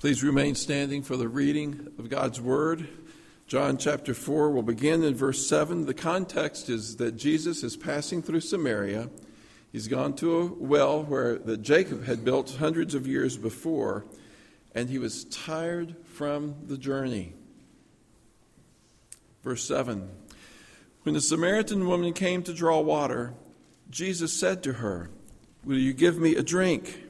Please remain standing for the reading of God's Word. John chapter 4 will begin in verse 7. The context is that Jesus is passing through Samaria. He's gone to a well where that Jacob had built hundreds of years before, and he was tired from the journey. Verse 7 When the Samaritan woman came to draw water, Jesus said to her, Will you give me a drink?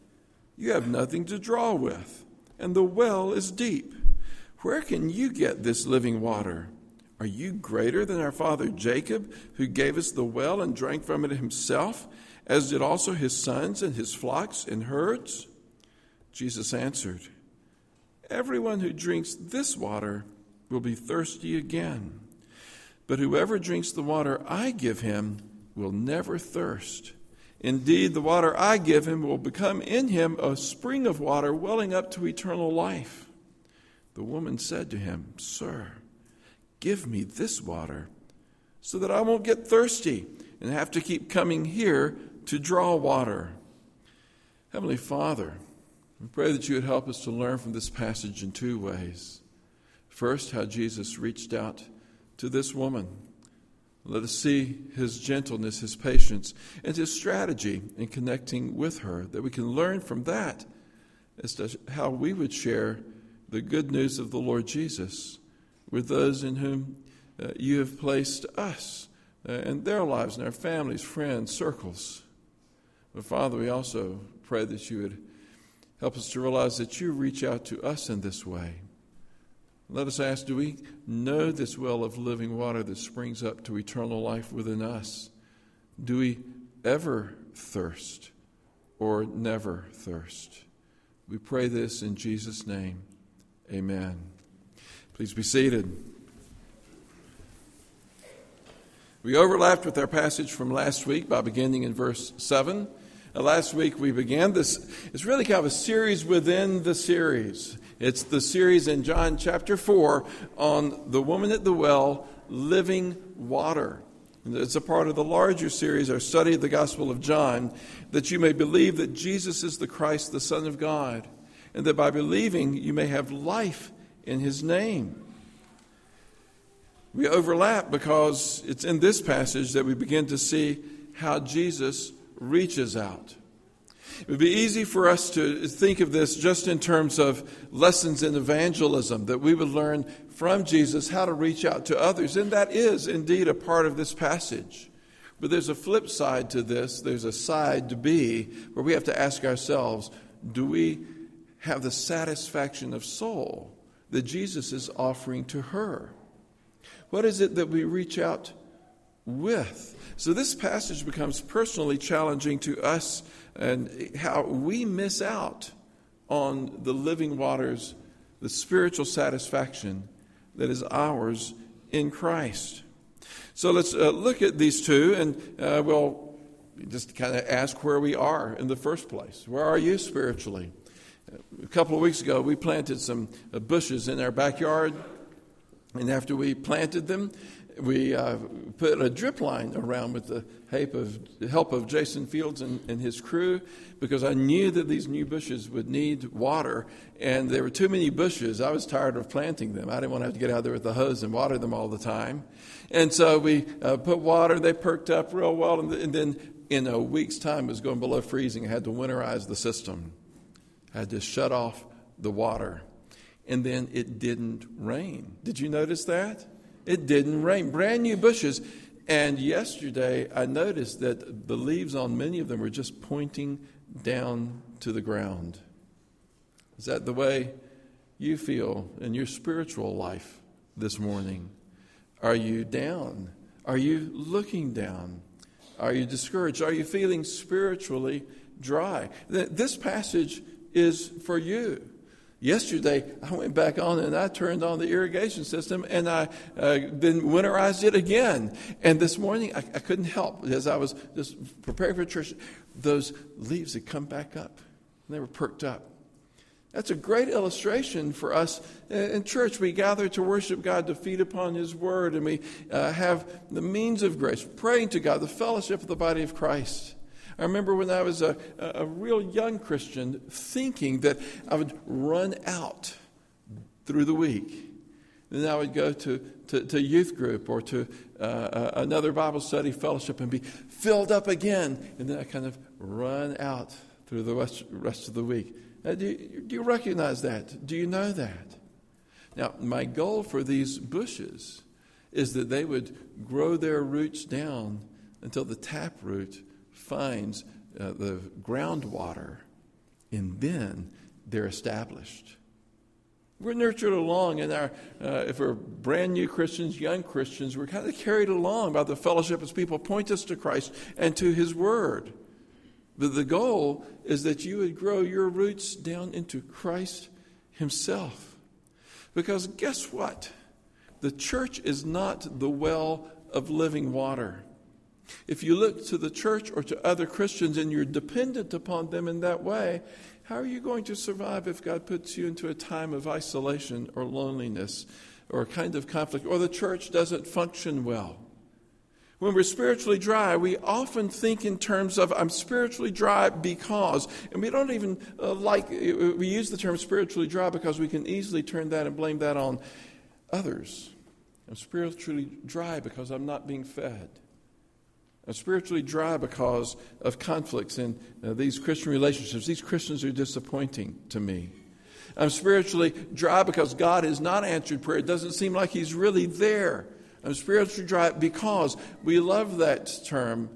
you have nothing to draw with, and the well is deep. Where can you get this living water? Are you greater than our father Jacob, who gave us the well and drank from it himself, as did also his sons and his flocks and herds? Jesus answered, Everyone who drinks this water will be thirsty again. But whoever drinks the water I give him will never thirst. Indeed, the water I give him will become in him a spring of water welling up to eternal life. The woman said to him, Sir, give me this water so that I won't get thirsty and have to keep coming here to draw water. Heavenly Father, we pray that you would help us to learn from this passage in two ways. First, how Jesus reached out to this woman let us see his gentleness, his patience, and his strategy in connecting with her, that we can learn from that as to how we would share the good news of the Lord Jesus with those in whom uh, you have placed us uh, and their lives and our families, friends, circles. But Father, we also pray that you would help us to realize that you reach out to us in this way. Let us ask do we know this well of living water that springs up to eternal life within us? Do we ever thirst or never thirst? We pray this in Jesus' name. Amen. Please be seated. We overlapped with our passage from last week by beginning in verse 7. Uh, last week we began this, it's really kind of a series within the series. It's the series in John chapter 4 on the woman at the well, living water. It's a part of the larger series, our study of the Gospel of John, that you may believe that Jesus is the Christ, the Son of God, and that by believing you may have life in his name. We overlap because it's in this passage that we begin to see how Jesus reaches out. It would be easy for us to think of this just in terms of lessons in evangelism, that we would learn from Jesus how to reach out to others. And that is indeed a part of this passage. But there's a flip side to this. There's a side to be where we have to ask ourselves do we have the satisfaction of soul that Jesus is offering to her? What is it that we reach out with? So this passage becomes personally challenging to us and how we miss out on the living waters, the spiritual satisfaction that is ours in Christ. So let's uh, look at these two and uh, we'll just kind of ask where we are in the first place. Where are you spiritually? A couple of weeks ago, we planted some uh, bushes in our backyard. And after we planted them, we uh, put a drip line around with the help of, help of Jason Fields and, and, his crew because I knew that these new bushes would need water, and there were too many bushes. I was tired of planting them. I didn't want to have to get out there with the hose and water them all the time. And so we uh, put water, they perked up real well, and, and, then in a week's time, it was going below freezing. I had to winterize the system, I had to shut off the water. And then it didn't rain. Did you notice that? It didn't rain. Brand new bushes. And yesterday I noticed that the leaves on many of them were just pointing down to the ground. Is that the way you feel in your spiritual life this morning? Are you down? Are you looking down? Are you discouraged? Are you feeling spiritually dry? This passage is for you. Yesterday, I went back on and I turned on the irrigation system and I uh, then winterized it again. And this morning, I, I, couldn't help as I was just preparing for church, those leaves had come back up and they were perked up. That's a great illustration for us in church. We gather to worship God, to feed upon His Word, and we uh, have the means of grace, praying to God, the fellowship of the body of Christ. I remember when I was a, a real young Christian thinking that I would run out through the week. Then I would go to, to, to youth group or to uh, uh, another Bible study fellowship and be filled up again. And then I kind of run out through the rest, rest of the week. Now, do, you, do you recognize that? Do you know that? Now, my goal for these bushes is that they would grow their roots down until the taproot finds uh, the groundwater, and then they're established. We're nurtured along, and our, uh, if we're brand new Christians, young Christians, we're kind of carried along by the fellowship as people point us to Christ and to His Word. But the goal is that you would grow your roots down into Christ Himself. Because guess what? The church is not the well of living water. If you look to the church or to other Christians and you're dependent upon them in that way, how are you going to survive if God puts you into a time of isolation or loneliness or a kind of conflict or the church doesn't function well? When we're spiritually dry, we often think in terms of, I'm spiritually dry because, and we don't even uh, like, we use the term spiritually dry because we can easily turn that and blame that on others. I'm spiritually dry because I'm not being fed. I'm spiritually dry because of conflicts in uh, these Christian relationships. These Christians are disappointing to me. I'm spiritually dry because God has not answered prayer. It doesn't seem like He's really there. I'm spiritually dry because we love that term.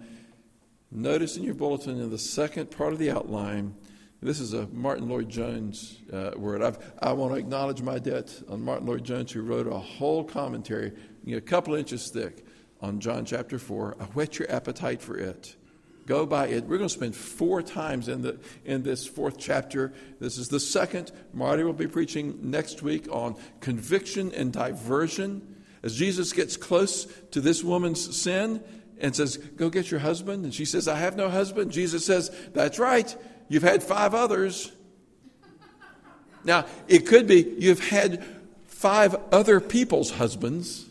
Notice in your bulletin in the second part of the outline, this is a Martyn Lloyd-Jones uh, word. I've, i want to acknowledge my debt on Martyn Lloyd-Jones, who wrote a whole commentary, you know, a couple inches thick on John chapter 4. I whet your appetite for it. Go by it. We're going to spend four times in, the, in this fourth chapter. This is the second. Marty will be preaching next week on conviction and diversion. As Jesus gets close to this woman's sin and says, Go get your husband. And she says, I have no husband. Jesus says, That's right. You've had five others. Now, it could be you've had five other people's husbands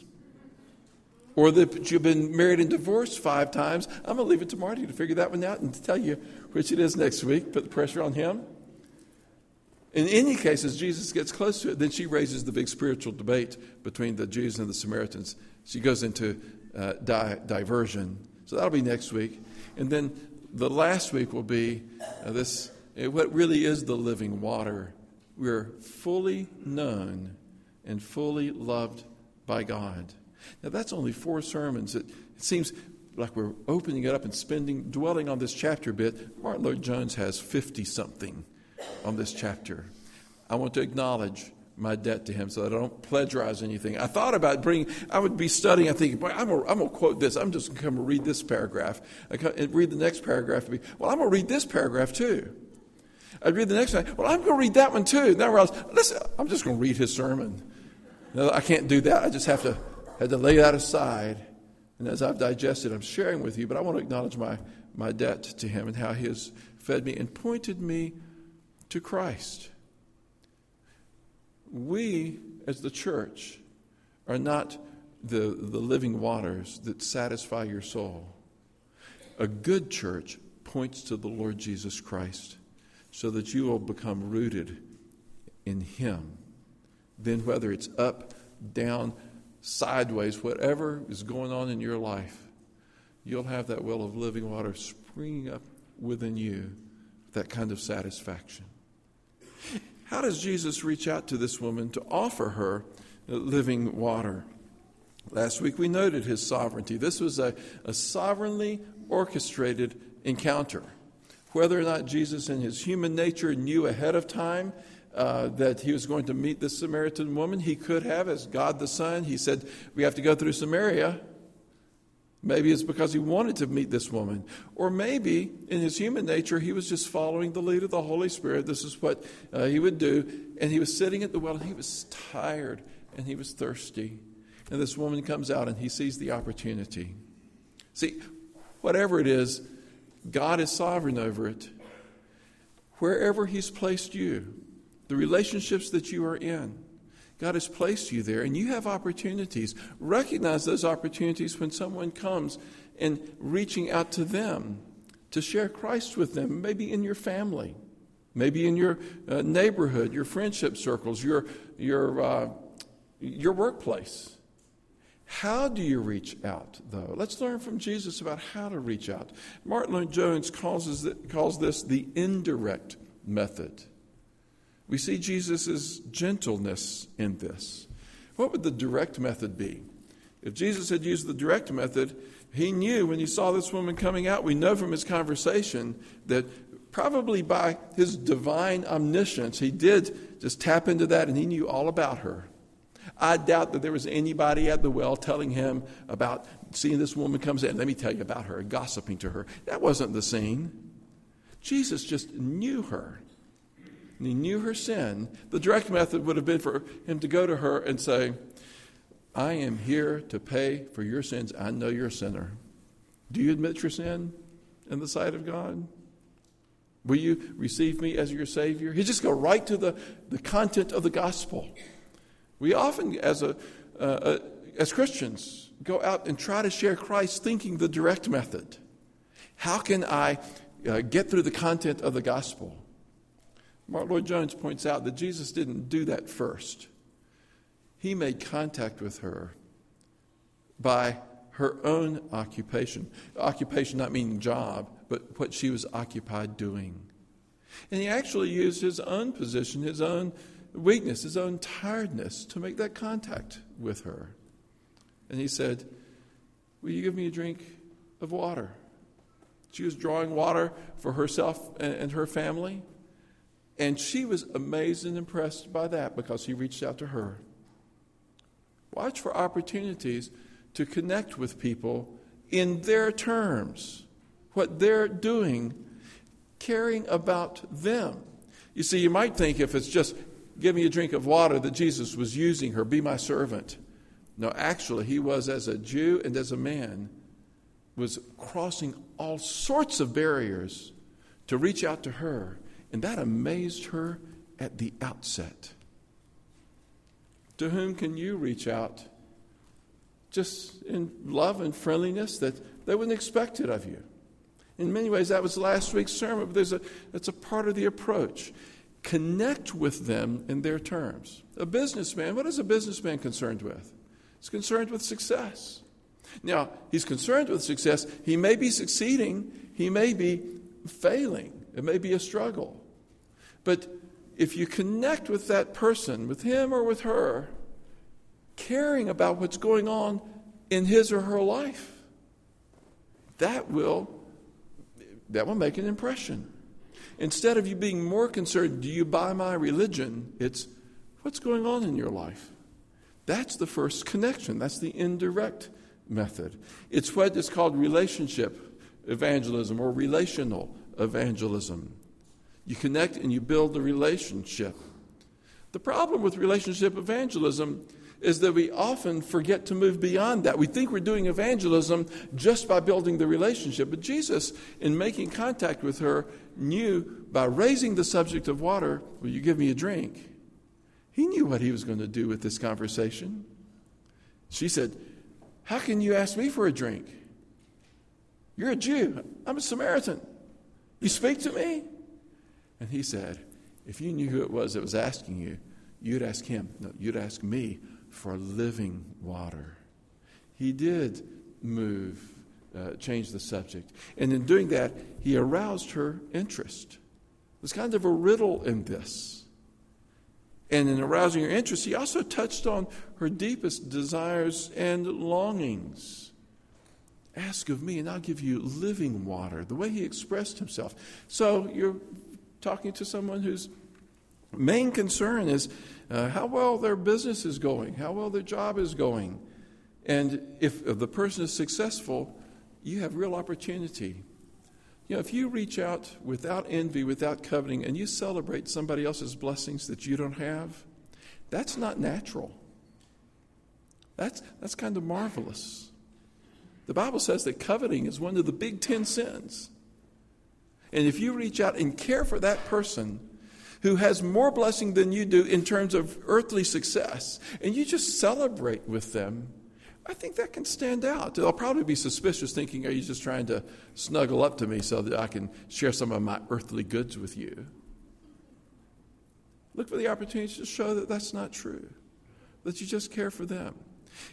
or that you've been married and divorced five times. I'm going to leave it to Marty to figure that one out and tell you which it is next week. Put the pressure on him. In any case, as Jesus gets close to it, then she raises the big spiritual debate between the Jews and the Samaritans. She goes into uh, di- diversion. So that'll be next week. And then the last week will be uh, this uh, what really is the living water. We're fully known and fully loved by God. Now, that's only four sermons. It, it seems like we're opening it up and spending, dwelling on this chapter a bit. Martyn Lloyd-Jones has 50 something on this chapter. I want to acknowledge my debt to him so that I don't plagiarize anything. I thought about bringing, I would be studying, I think, boy, I'm going to quote this. I'm just going to come and read this paragraph. I read the next paragraph. And be, well, I'm going to read this paragraph too. I'd read the next one. Well, I'm going to read that one too. Then I realized, listen, I'm just going to read his sermon. No, I can't do that. I just have to had to lay that aside. And as I've digested, I'm sharing with you, but I want to acknowledge my, my debt to him and how he has fed me and pointed me to Christ. We, as the church, are not the, the living waters that satisfy your soul. A good church points to the Lord Jesus Christ so that you will become rooted in Him. Then, whether it's up, down, sideways, whatever is going on in your life, you'll have that well of living water springing up within you, that kind of satisfaction. How does Jesus reach out to this woman to offer her living water? Last week we noted his sovereignty. This was a, a sovereignly orchestrated encounter. Whether or not Jesus, in his human nature, knew ahead of time uh, that he was going to meet this Samaritan woman. He could have, as God the Son. He said, We have to go through Samaria. Maybe it's because he wanted to meet this woman. Or maybe in his human nature, he was just following the lead of the Holy Spirit. This is what uh, he would do. And he was sitting at the well and he was tired and he was thirsty. And this woman comes out and he sees the opportunity. See, whatever it is, God is sovereign over it. Wherever he's placed you, the relationships that you are in, God has placed you there, and you have opportunities. Recognize those opportunities when someone comes and reaching out to them to share Christ with them, maybe in your family, maybe in your uh, neighborhood, your friendship circles, your, your, uh, your workplace. How do you reach out, though? Let's learn from Jesus about how to reach out. Martyn Lloyd-Jones calls, calls this the indirect method. We see Jesus' gentleness in this. What would the direct method be? If Jesus had used the direct method, he knew when he saw this woman coming out, we know from his conversation that probably by his divine omniscience, he did just tap into that and he knew all about her. I doubt that there was anybody at the well telling him about seeing this woman comes in. Let me tell you about her, gossiping to her. That wasn't the scene. Jesus just knew her and he knew her sin, the direct method would have been for him to go to her and say, I am here to pay for your sins. I know you're a sinner. Do you admit your sin in the sight of God? Will you receive me as your Savior? He just go right to the, the content of the gospel. We often, as, a, uh, uh, as Christians, go out and try to share Christ thinking the direct method. How can I uh, get through the content of the gospel? Martyn Lloyd-Jones points out that Jesus didn't do that first. He made contact with her by her own occupation. Occupation not meaning job, but what she was occupied doing. And he actually used his own position, his own weakness, his own tiredness to make that contact with her. And he said, Will you give me a drink of water? She was drawing water for herself and her family. And she was amazed and impressed by that because he reached out to her. Watch for opportunities to connect with people in their terms, what they're doing, caring about them. You see, you might think if it's just give me a drink of water that Jesus was using her, be my servant. No, actually, he was, as a Jew and as a man, was crossing all sorts of barriers to reach out to her and that amazed her at the outset. To whom can you reach out just in love and friendliness that they wouldn't expect it of you? In many ways, that was last week's sermon, but there's a, that's a part of the approach. Connect with them in their terms. A businessman, what is a businessman concerned with? He's concerned with success. Now, he's concerned with success. He may be succeeding, he may be failing, it may be a struggle. But if you connect with that person, with him or with her, caring about what's going on in his or her life, that will that will make an impression. Instead of you being more concerned, do you buy my religion? It's what's going on in your life. That's the first connection. That's the indirect method. It's what is called relationship evangelism or relational evangelism. You connect and you build the relationship. The problem with relationship evangelism is that we often forget to move beyond that. We think we're doing evangelism just by building the relationship. But Jesus, in making contact with her, knew by raising the subject of water, Will you give me a drink? He knew what he was going to do with this conversation. She said, How can you ask me for a drink? You're a Jew. I'm a Samaritan. You speak to me? And he said, If you knew who it was that was asking you, you'd ask him. No, you'd ask me for living water. He did move, uh, change the subject. And in doing that, he aroused her interest. There's kind of a riddle in this. And in arousing her interest, he also touched on her deepest desires and longings. Ask of me, and I'll give you living water, the way he expressed himself. So you're talking to someone whose main concern is uh, how well their business is going, how well their job is going. And if, if the person is successful, you have real opportunity. You know, if you reach out without envy, without coveting, and you celebrate somebody else's blessings that you don't have, that's not natural. That's, that's kind of marvelous. The Bible says that coveting is one of the big ten sins. And if you reach out and care for that person who has more blessing than you do in terms of earthly success, and you just celebrate with them, I think that can stand out. They'll probably be suspicious, thinking, Are you just trying to snuggle up to me so that I can share some of my earthly goods with you? Look for the opportunity to show that that's not true, that you just care for them.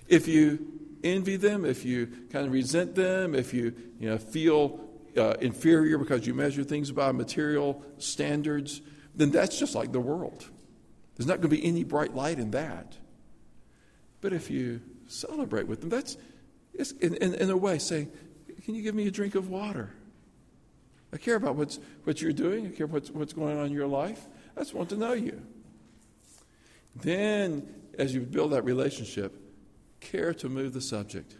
If you envy them, if you kind of resent them, if you, you know, feel uh, inferior because you measure things by material standards, then that's just like the world. There's not going to be any bright light in that. But if you celebrate with them, that's in, in, in, a way saying, Can you give me a drink of water? I care about what's, what you're doing, I care what's, what's going on in your life. I just want to know you. Then, as you build that relationship, care to move the subject.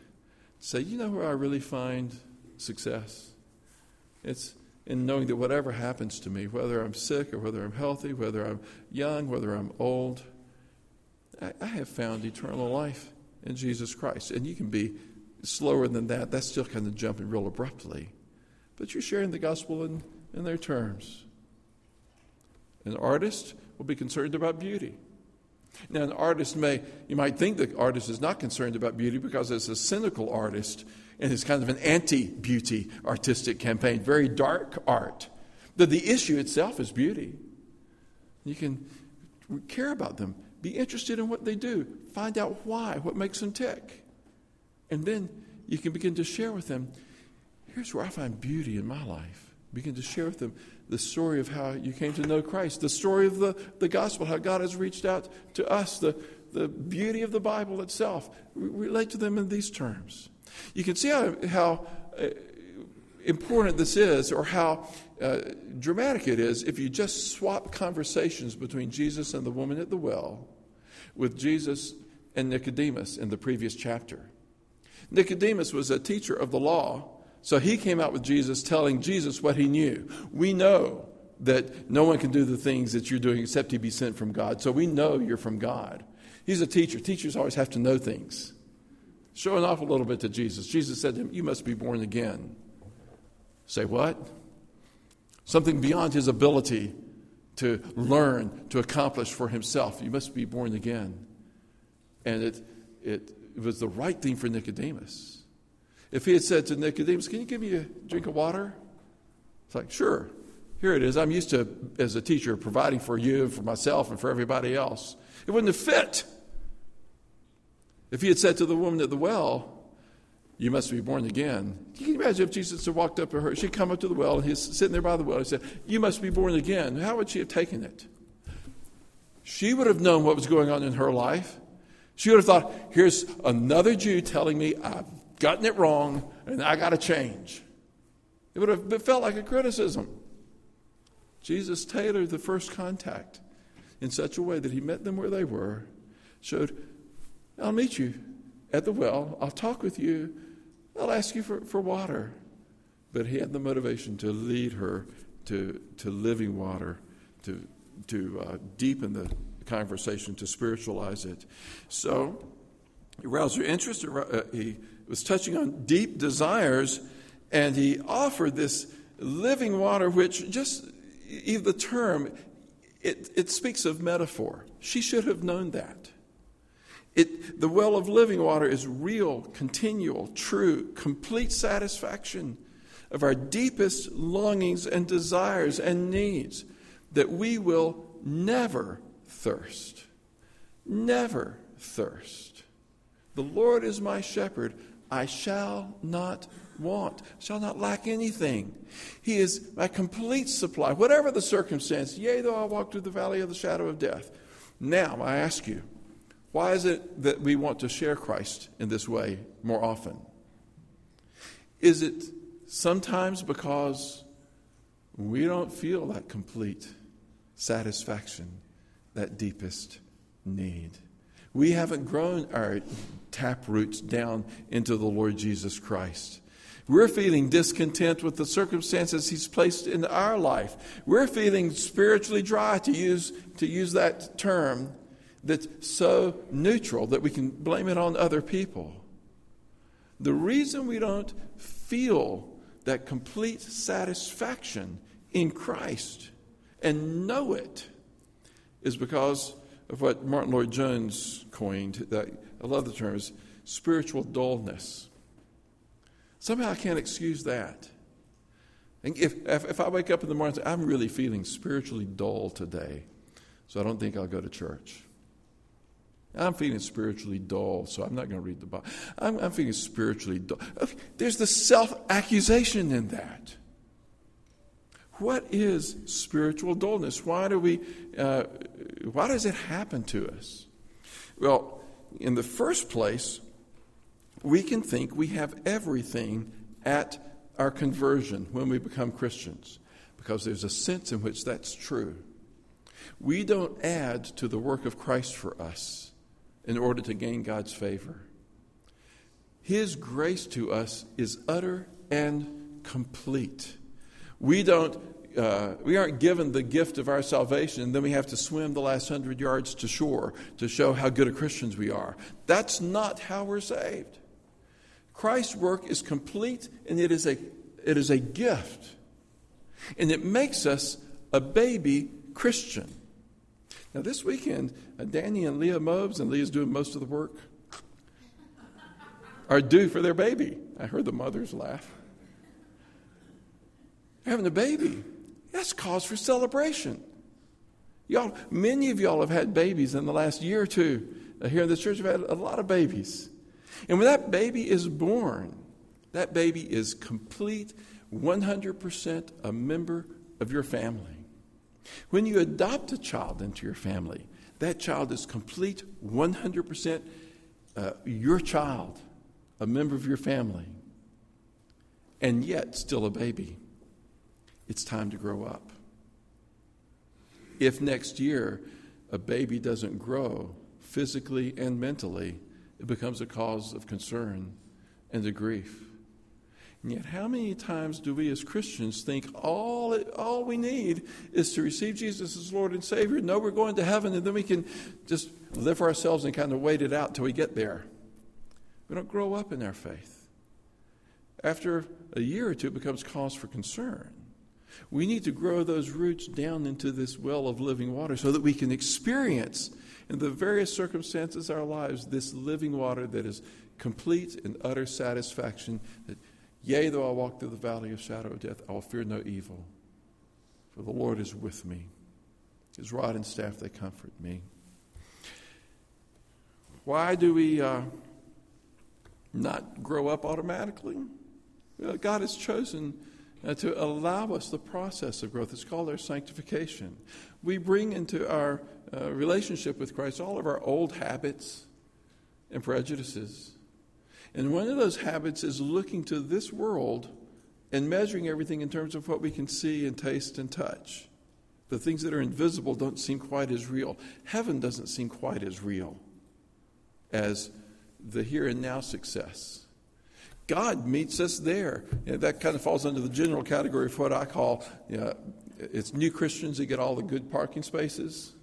Say, you know where I really find success? It's in knowing that whatever happens to me, whether I'm sick or whether I'm healthy, whether I'm young, whether I'm old, I, I have found eternal life in Jesus Christ. And you can be slower than that. That's still kind of jumping real abruptly. But you're sharing the gospel in, in their terms. An artist will be concerned about beauty. Now, an artist may, you might think the artist is not concerned about beauty because it's a cynical artist and it's kind of an anti beauty artistic campaign, very dark art. But the issue itself is beauty. You can care about them, be interested in what they do, find out why, what makes them tick. And then you can begin to share with them here's where I find beauty in my life. Begin to share with them the story of how you came to know Christ, the story of the, the gospel, how God has reached out to us, the, the beauty of the Bible itself. relate to them in these terms. You can see how, how uh, important this is, or how uh, dramatic it is, if you just swap conversations between Jesus and the woman at the well with Jesus and Nicodemus in the previous chapter. Nicodemus was a teacher of the law so he came out with Jesus telling Jesus what he knew. We know that no one can do the things that you're doing except he be sent from God. So we know you're from God. He's a teacher. Teachers always have to know things. Showing off a little bit to Jesus. Jesus said to him, You must be born again. Say what? Something beyond his ability to learn, to accomplish for himself. You must be born again. And it, it, it was the right thing for Nicodemus. If he had said to Nicodemus, Can you give me a drink of water? It's like, Sure, here it is. I'm used to, as a teacher, providing for you, for myself, and for everybody else. It wouldn't have fit. If he had said to the woman at the well, you must be born again. Can you imagine if Jesus had walked up to her? She'd come up to the well, and he's sitting there by the well. He said, You must be born again. How would she have taken it? She would have known what was going on in her life. She would have thought, Here's another Jew telling me I've gotten it wrong, and I got to change. It would have felt like a criticism. Jesus tailored the first contact in such a way that he met them where they were, showed, I'll meet you at the well, I'll talk with you, I'll ask you for, for water. But he had the motivation to lead her to, to living water, to, to uh, deepen the conversation, to spiritualize it. So, he roused her interest, uh, he was touching on deep desires, and he offered this living water, which just even the term, it, it speaks of metaphor. She should have known that. It, the well of living water is real, continual, true, complete satisfaction of our deepest longings and desires and needs that we will never thirst. Never thirst. The Lord is my shepherd. I shall not want, shall not lack anything. He is my complete supply, whatever the circumstance. Yea, though I walk through the valley of the shadow of death. Now, I ask you, why is it that we want to share Christ in this way more often? Is it sometimes because we don't feel that complete satisfaction, that deepest need? We haven't grown our tap roots down into the Lord Jesus Christ. We're feeling discontent with the circumstances He's placed in our life. We're feeling spiritually dry, to use, to use that term that's so neutral that we can blame it on other people. The reason we don't feel that complete satisfaction in Christ and know it is because of what Martyn Lloyd-Jones coined. That, I love the term, is spiritual dullness. Somehow I can't excuse that. And if, if, if I wake up in the morning and say, I'm really feeling spiritually dull today, so I don't think I'll go to church. I'm feeling spiritually dull, so I'm not going to read the Bible. I'm, I'm feeling spiritually dull. There's the self accusation in that. What is spiritual dullness? Why do we? Uh, why does it happen to us? Well, in the first place, we can think we have everything at our conversion when we become Christians, because there's a sense in which that's true. We don't add to the work of Christ for us in order to gain God's favor. His grace to us is utter and complete. We don't uh, we aren't given the gift of our salvation, and then we have to swim the last hundred yards to shore to show how good of Christians we are. That's not how we're saved. Christ's work is complete, and it is a, it is a gift. And it makes us a baby Christian. Now, this weekend, uh, Danny and Leah Mobes, and Leah's doing most of the work, are due for their baby. I heard the mothers laugh. They're having a baby. That's cause for celebration. Y'all, many of y'all have had babies in the last year or two. Uh, here in this church, we've had a lot of babies. And when that baby is born, that baby is complete, 100% a member of your family. When you adopt a child into your family, that child is complete, 100% uh, your child, a member of your family, and yet still a baby it's time to grow up. If next year a baby doesn't grow physically and mentally, it becomes a cause of concern and of grief. And yet, how many times do we as Christians think all, all we need is to receive Jesus as Lord and Savior, know we're going to heaven, and then we can just live for ourselves and kind of wait it out till we get there? We don't grow up in our faith. After a year or two, it becomes cause for concern. We need to grow those roots down into this well of living water so that we can experience in the various circumstances of our lives this living water that is complete and utter satisfaction. That, yea, though I walk through the valley of shadow of death, I will fear no evil, for the Lord is with me. His rod and staff, they comfort me. Why do we uh, not grow up automatically? Well, God has chosen uh, to allow us the process of growth. It's called our sanctification. We bring into our uh, relationship with Christ all of our old habits and prejudices. And one of those habits is looking to this world and measuring everything in terms of what we can see and taste and touch. The things that are invisible don't seem quite as real. Heaven doesn't seem quite as real as the here and now success. God meets us there. You know, that kind of falls under the general category of what I call you know, it's new Christians that get all the good parking spaces.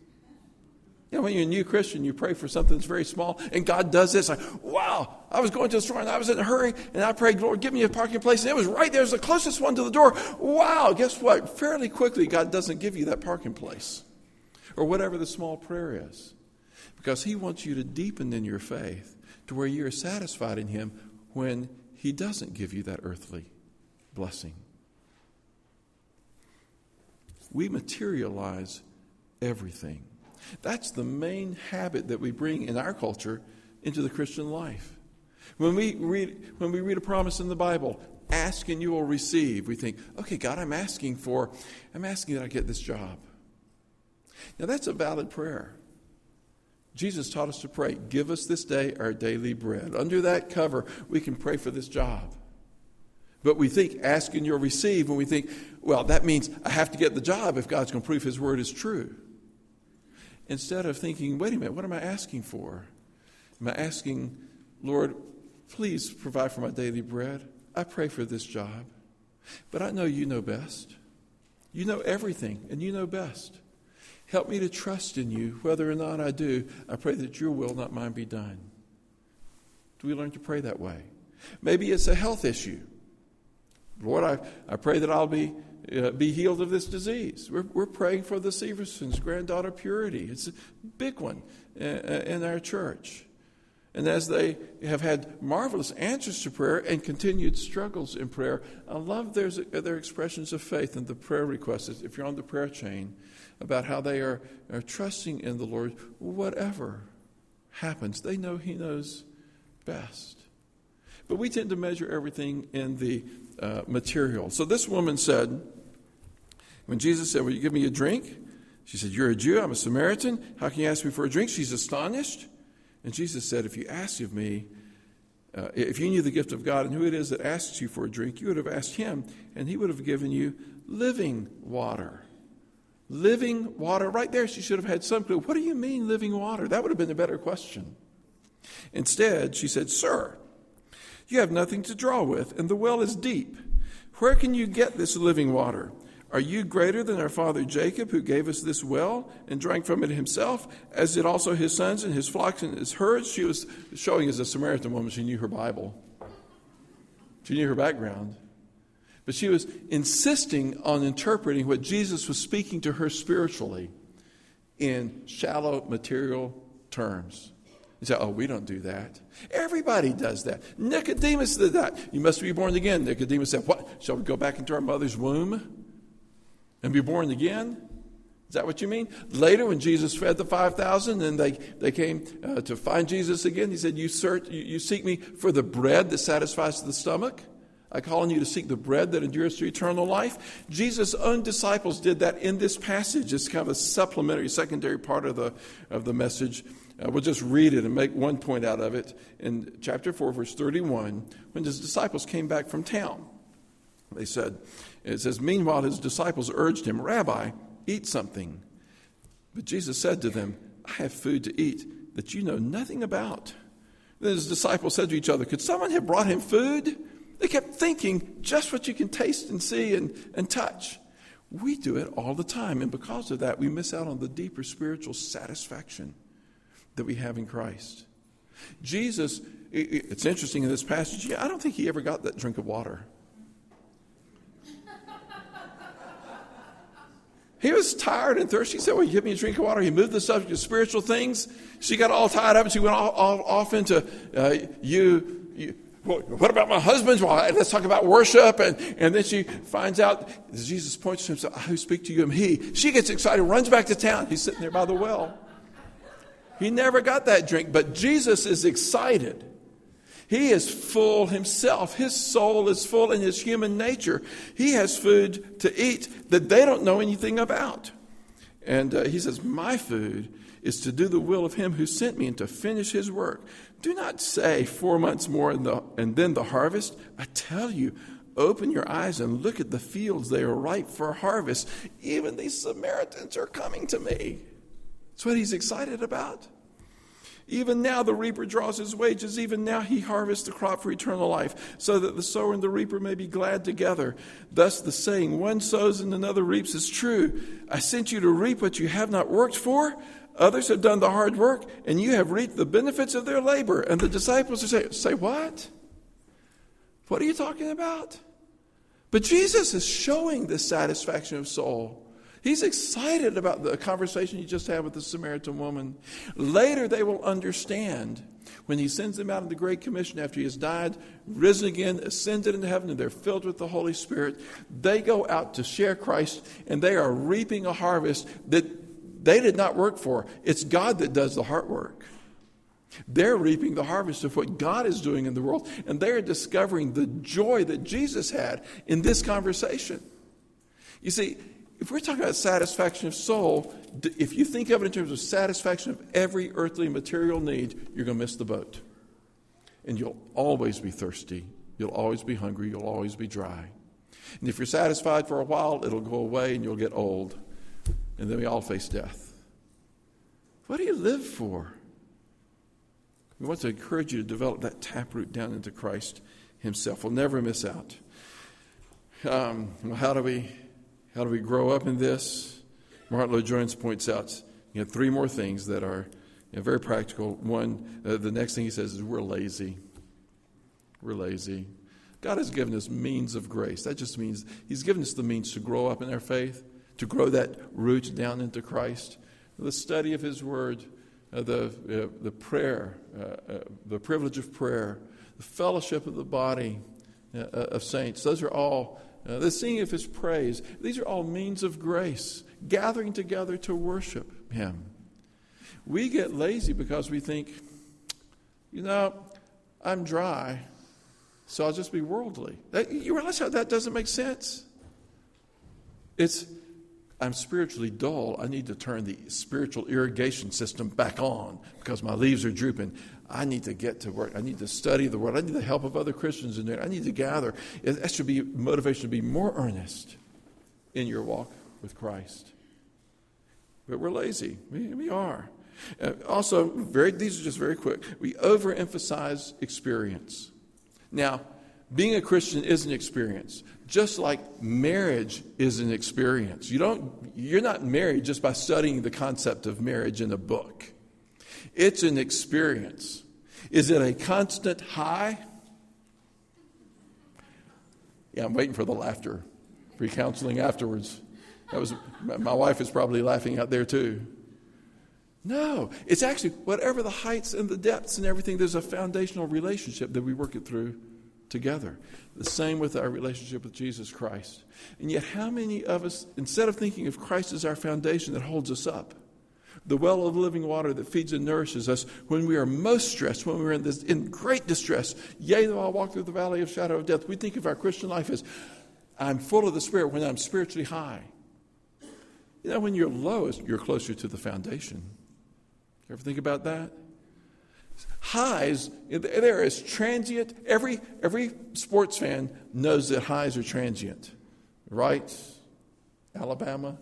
You know, when you're a new Christian, you pray for something that's very small, and God does this. Like, wow, I was going to the store and I was in a hurry, and I prayed, Lord, give me a parking place, and it was right there. It was the closest one to the door. Wow, guess what? Fairly quickly, God doesn't give you that parking place, or whatever the small prayer is, because He wants you to deepen in your faith to where you're satisfied in Him when he doesn't give you that earthly blessing. We materialize everything. That's the main habit that we bring in our culture into the Christian life. When we read, when we read a promise in the Bible, ask and you will receive, we think, okay, God, I'm asking for, I'm asking that I get this job. Now that's a valid prayer. Jesus taught us to pray, Give us this day our daily bread. Under that cover, we can pray for this job. But we think, ask and you'll receive, and we think, well, that means I have to get the job if God's going to prove His word is true. Instead of thinking, wait a minute, what am I asking for? Am I asking, Lord, please provide for my daily bread? I pray for this job. But I know you know best. You know everything, and you know best. Help me to trust in you, whether or not I do. I pray that your will, not mine, be done. Do we learn to pray that way? Maybe it's a health issue. Lord, I, I pray that I'll be, uh, be healed of this disease. We're, we're praying for the Seversons' granddaughter Purity. It's a big one uh, uh, in our church. And as they have had marvelous answers to prayer and continued struggles in prayer, I love their, their expressions of faith and the prayer requests, if you're on the prayer chain, about how they are, are trusting in the Lord, whatever happens. They know He knows best. But we tend to measure everything in the uh, material. So this woman said, when Jesus said, Will you give me a drink? She said, You're a Jew, I'm a Samaritan. How can you ask me for a drink? She's astonished. And Jesus said, If you asked of me, uh, if you knew the gift of God and who it is that asks you for a drink, you would have asked him, and he would have given you living water. Living water. Right there, she should have had some clue. What do you mean, living water? That would have been a better question. Instead, she said, Sir, you have nothing to draw with, and the well is deep. Where can you get this living water? Are you greater than our father Jacob, who gave us this well and drank from it himself, as did also his sons and his flocks and his herds? She was showing as a Samaritan woman, she knew her Bible, she knew her background. But she was insisting on interpreting what Jesus was speaking to her spiritually in shallow material terms. You say, oh, we don't do that. Everybody does that. Nicodemus did that. You must be born again. Nicodemus said, What? Shall we go back into our mother's womb and be born again? Is that what you mean? Later, when Jesus fed the 5,000 and they, they came uh, to find Jesus again, he said, you, search, you, you seek me for the bread that satisfies the stomach? I call on you to seek the bread that endures to eternal life. Jesus' own disciples did that in this passage. It's kind of a supplementary, secondary part of the, of the message. Uh, we'll just read it and make one point out of it. In chapter 4, verse 31, when his disciples came back from town, they said, it says, Meanwhile, his disciples urged him, Rabbi, eat something. But Jesus said to them, I have food to eat that you know nothing about. Then his disciples said to each other, Could someone have brought him food? They kept thinking just what you can taste and see and, and touch. We do it all the time, and because of that, we miss out on the deeper spiritual satisfaction that we have in Christ. Jesus, it's interesting in this passage, I don't think he ever got that drink of water. He was tired and thirsty. He said, Well, give me a drink of water. He moved the subject to spiritual things. She got all tied up and she went all, all off into uh, you, you what about my husband? Well, let's talk about worship. And, and then she finds out, Jesus points to himself, I who speak to you am he. She gets excited, runs back to town. He's sitting there by the well. He never got that drink, but Jesus is excited. He is full himself. His soul is full in his human nature. He has food to eat that they don't know anything about. And uh, he says, My food is to do the will of him who sent me and to finish his work. Do not say four months more the, and then the harvest. I tell you, open your eyes and look at the fields. They are ripe for harvest. Even these Samaritans are coming to me. That's what he's excited about. Even now the reaper draws his wages. Even now he harvests the crop for eternal life, so that the sower and the reaper may be glad together. Thus the saying, one sows and another reaps, is true. I sent you to reap what you have not worked for. Others have done the hard work, and you have reaped the benefits of their labor. And the disciples are saying, say what? What are you talking about? But Jesus is showing this satisfaction of soul. He's excited about the conversation he just had with the Samaritan woman. Later, they will understand when he sends them out in the Great Commission after he has died, risen again, ascended into heaven, and they're filled with the Holy Spirit. They go out to share Christ, and they are reaping a harvest that they did not work for. It's God that does the hard work. They're reaping the harvest of what God is doing in the world, and they're discovering the joy that Jesus had in this conversation. You see, if we're talking about satisfaction of soul, if you think of it in terms of satisfaction of every earthly material need, you're going to miss the boat. And you'll always be thirsty. You'll always be hungry. You'll always be dry. And if you're satisfied for a while, it'll go away and you'll get old and then we all face death. What do you live for? We want to encourage you to develop that taproot down into Christ Himself. We'll never miss out. Um, well, how do we how do we grow up in this? Martyn Lloyd-Jones points out you know, three more things that are you know, very practical. One, uh, the next thing he says is we're lazy. We're lazy. God has given us means of grace. That just means He's given us the means to grow up in our faith, to grow that root down into Christ. The study of His Word, uh, the, uh, the prayer, uh, uh the privilege of prayer, the fellowship of the body uh, of saints. Those are all, Uh, the singing of His praise. These are all means of grace, gathering together to worship Him. We get lazy because we think, you know, I'm dry. So I'll just be worldly. That, you realize how that doesn't make sense? It's, I'm spiritually dull. I need to turn the spiritual irrigation system back on because my leaves are drooping. I need to get to work. I need to study the word. I need the help of other Christians in there. I need to gather. That should be motivation to be more earnest in your walk with Christ. But we're lazy. We, we are. Uh, also, very, these are just very quick. We overemphasize experience. Now, being a Christian is an experience, just like marriage is an experience. You don't, you're not married just by studying the concept of marriage in a book. It's an experience. Is it a constant high? Yeah, I'm waiting for the laughter. Free counseling afterwards. That was my wife is probably laughing out there too. No, it's actually whatever the heights and the depths and everything, there's a foundational relationship that we work it through together. The same with our relationship with Jesus Christ. And yet, how many of us, instead of thinking of Christ as our foundation that holds us up, the well of living water that feeds and nourishes us when we are most stressed, when we're in, this, in great distress, yea, though I walk through the valley of shadow of death, we think of our Christian life as I'm full of the Spirit when I'm spiritually high. You know, when you're lowest, you're closer to the foundation. You ever think about that? Highs, there is transient. Every, every sports fan knows that highs are transient, right? Alabama?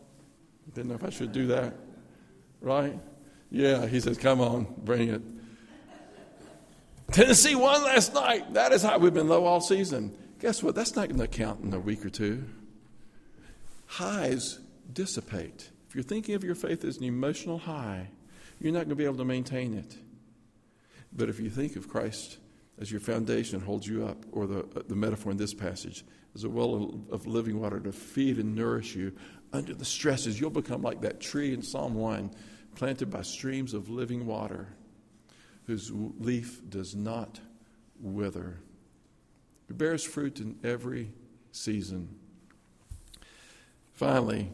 Didn't know if I should do that, right? Yeah, he says, come on, bring it. Tennessee won last night. That is how we've been low all season. Guess what? That's not going to count in a week or two. Highs dissipate. If you're thinking of your faith as an emotional high, you're not going to be able to maintain it. But if you think of Christ as your foundation holds you up, or the, uh, the metaphor in this passage, as a well of living water to feed and nourish you under the stresses, you'll become like that tree in Psalm 1, planted by streams of living water, whose leaf does not wither. It bears fruit in every season. Finally,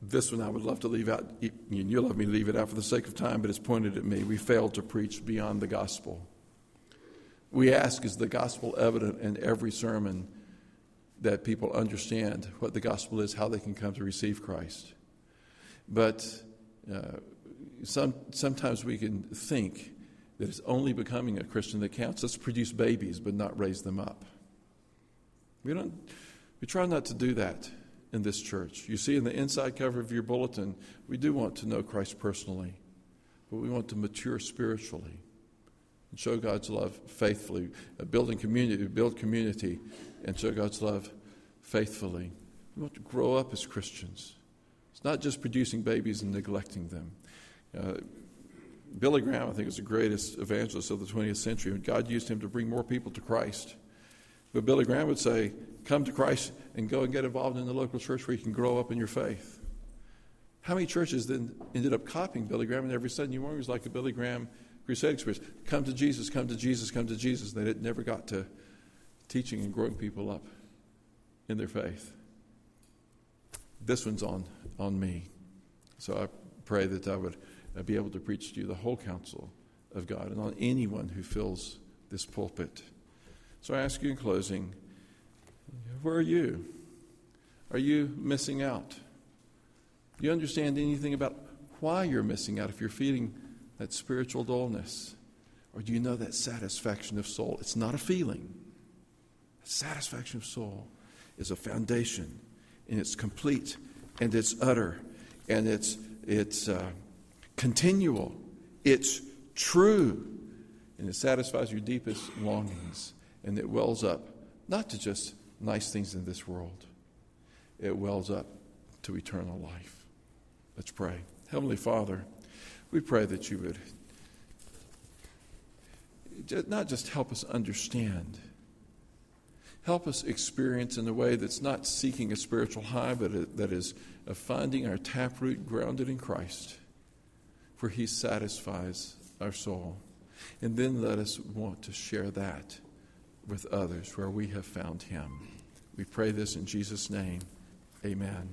this one I would love to leave out. You'll let me leave it out for the sake of time, but it's pointed at me. We failed to preach beyond the gospel. We ask, is the gospel evident in every sermon that people understand what the gospel is, how they can come to receive Christ? But uh, some, sometimes we can think that it's only becoming a Christian that counts. Let's produce babies, but not raise them up. We, don't, we try not to do that in this church. You see in the inside cover of your bulletin, we do want to know Christ personally, but we want to mature spiritually and show God's love faithfully, uh, building community, build community, and show God's love faithfully. We want to grow up as Christians. It's not just producing babies and neglecting them. Uh, Billy Graham, I think, is the greatest evangelist of the 20th century, and God used him to bring more people to Christ. But Billy Graham would say, come to Christ and go and get involved in the local church where you can grow up in your faith. How many churches then ended up copying Billy Graham and every Sunday morning was like a Billy Graham crusade experience? Come to Jesus, come to Jesus, come to Jesus. They never got to teaching and growing people up in their faith. This one's on, on me. So I pray that I would be able to preach to you the whole counsel of God and on anyone who fills this pulpit. So I ask you in closing where are you? Are you missing out? Do you understand anything about why you're missing out if you're feeling that spiritual dullness? Or do you know that satisfaction of soul? It's not a feeling. Satisfaction of soul is a foundation, and it's complete, and it's utter, and it's, it's uh, continual, it's true, and it satisfies your deepest longings, and it wells up not to just nice things in this world, it wells up to eternal life. Let's pray. Heavenly Father, we pray that you would not just help us understand, help us experience in a way that's not seeking a spiritual high, but that is finding our taproot grounded in Christ, for He satisfies our soul. And then let us want to share that with others where we have found Him. We pray this in Jesus' name. Amen.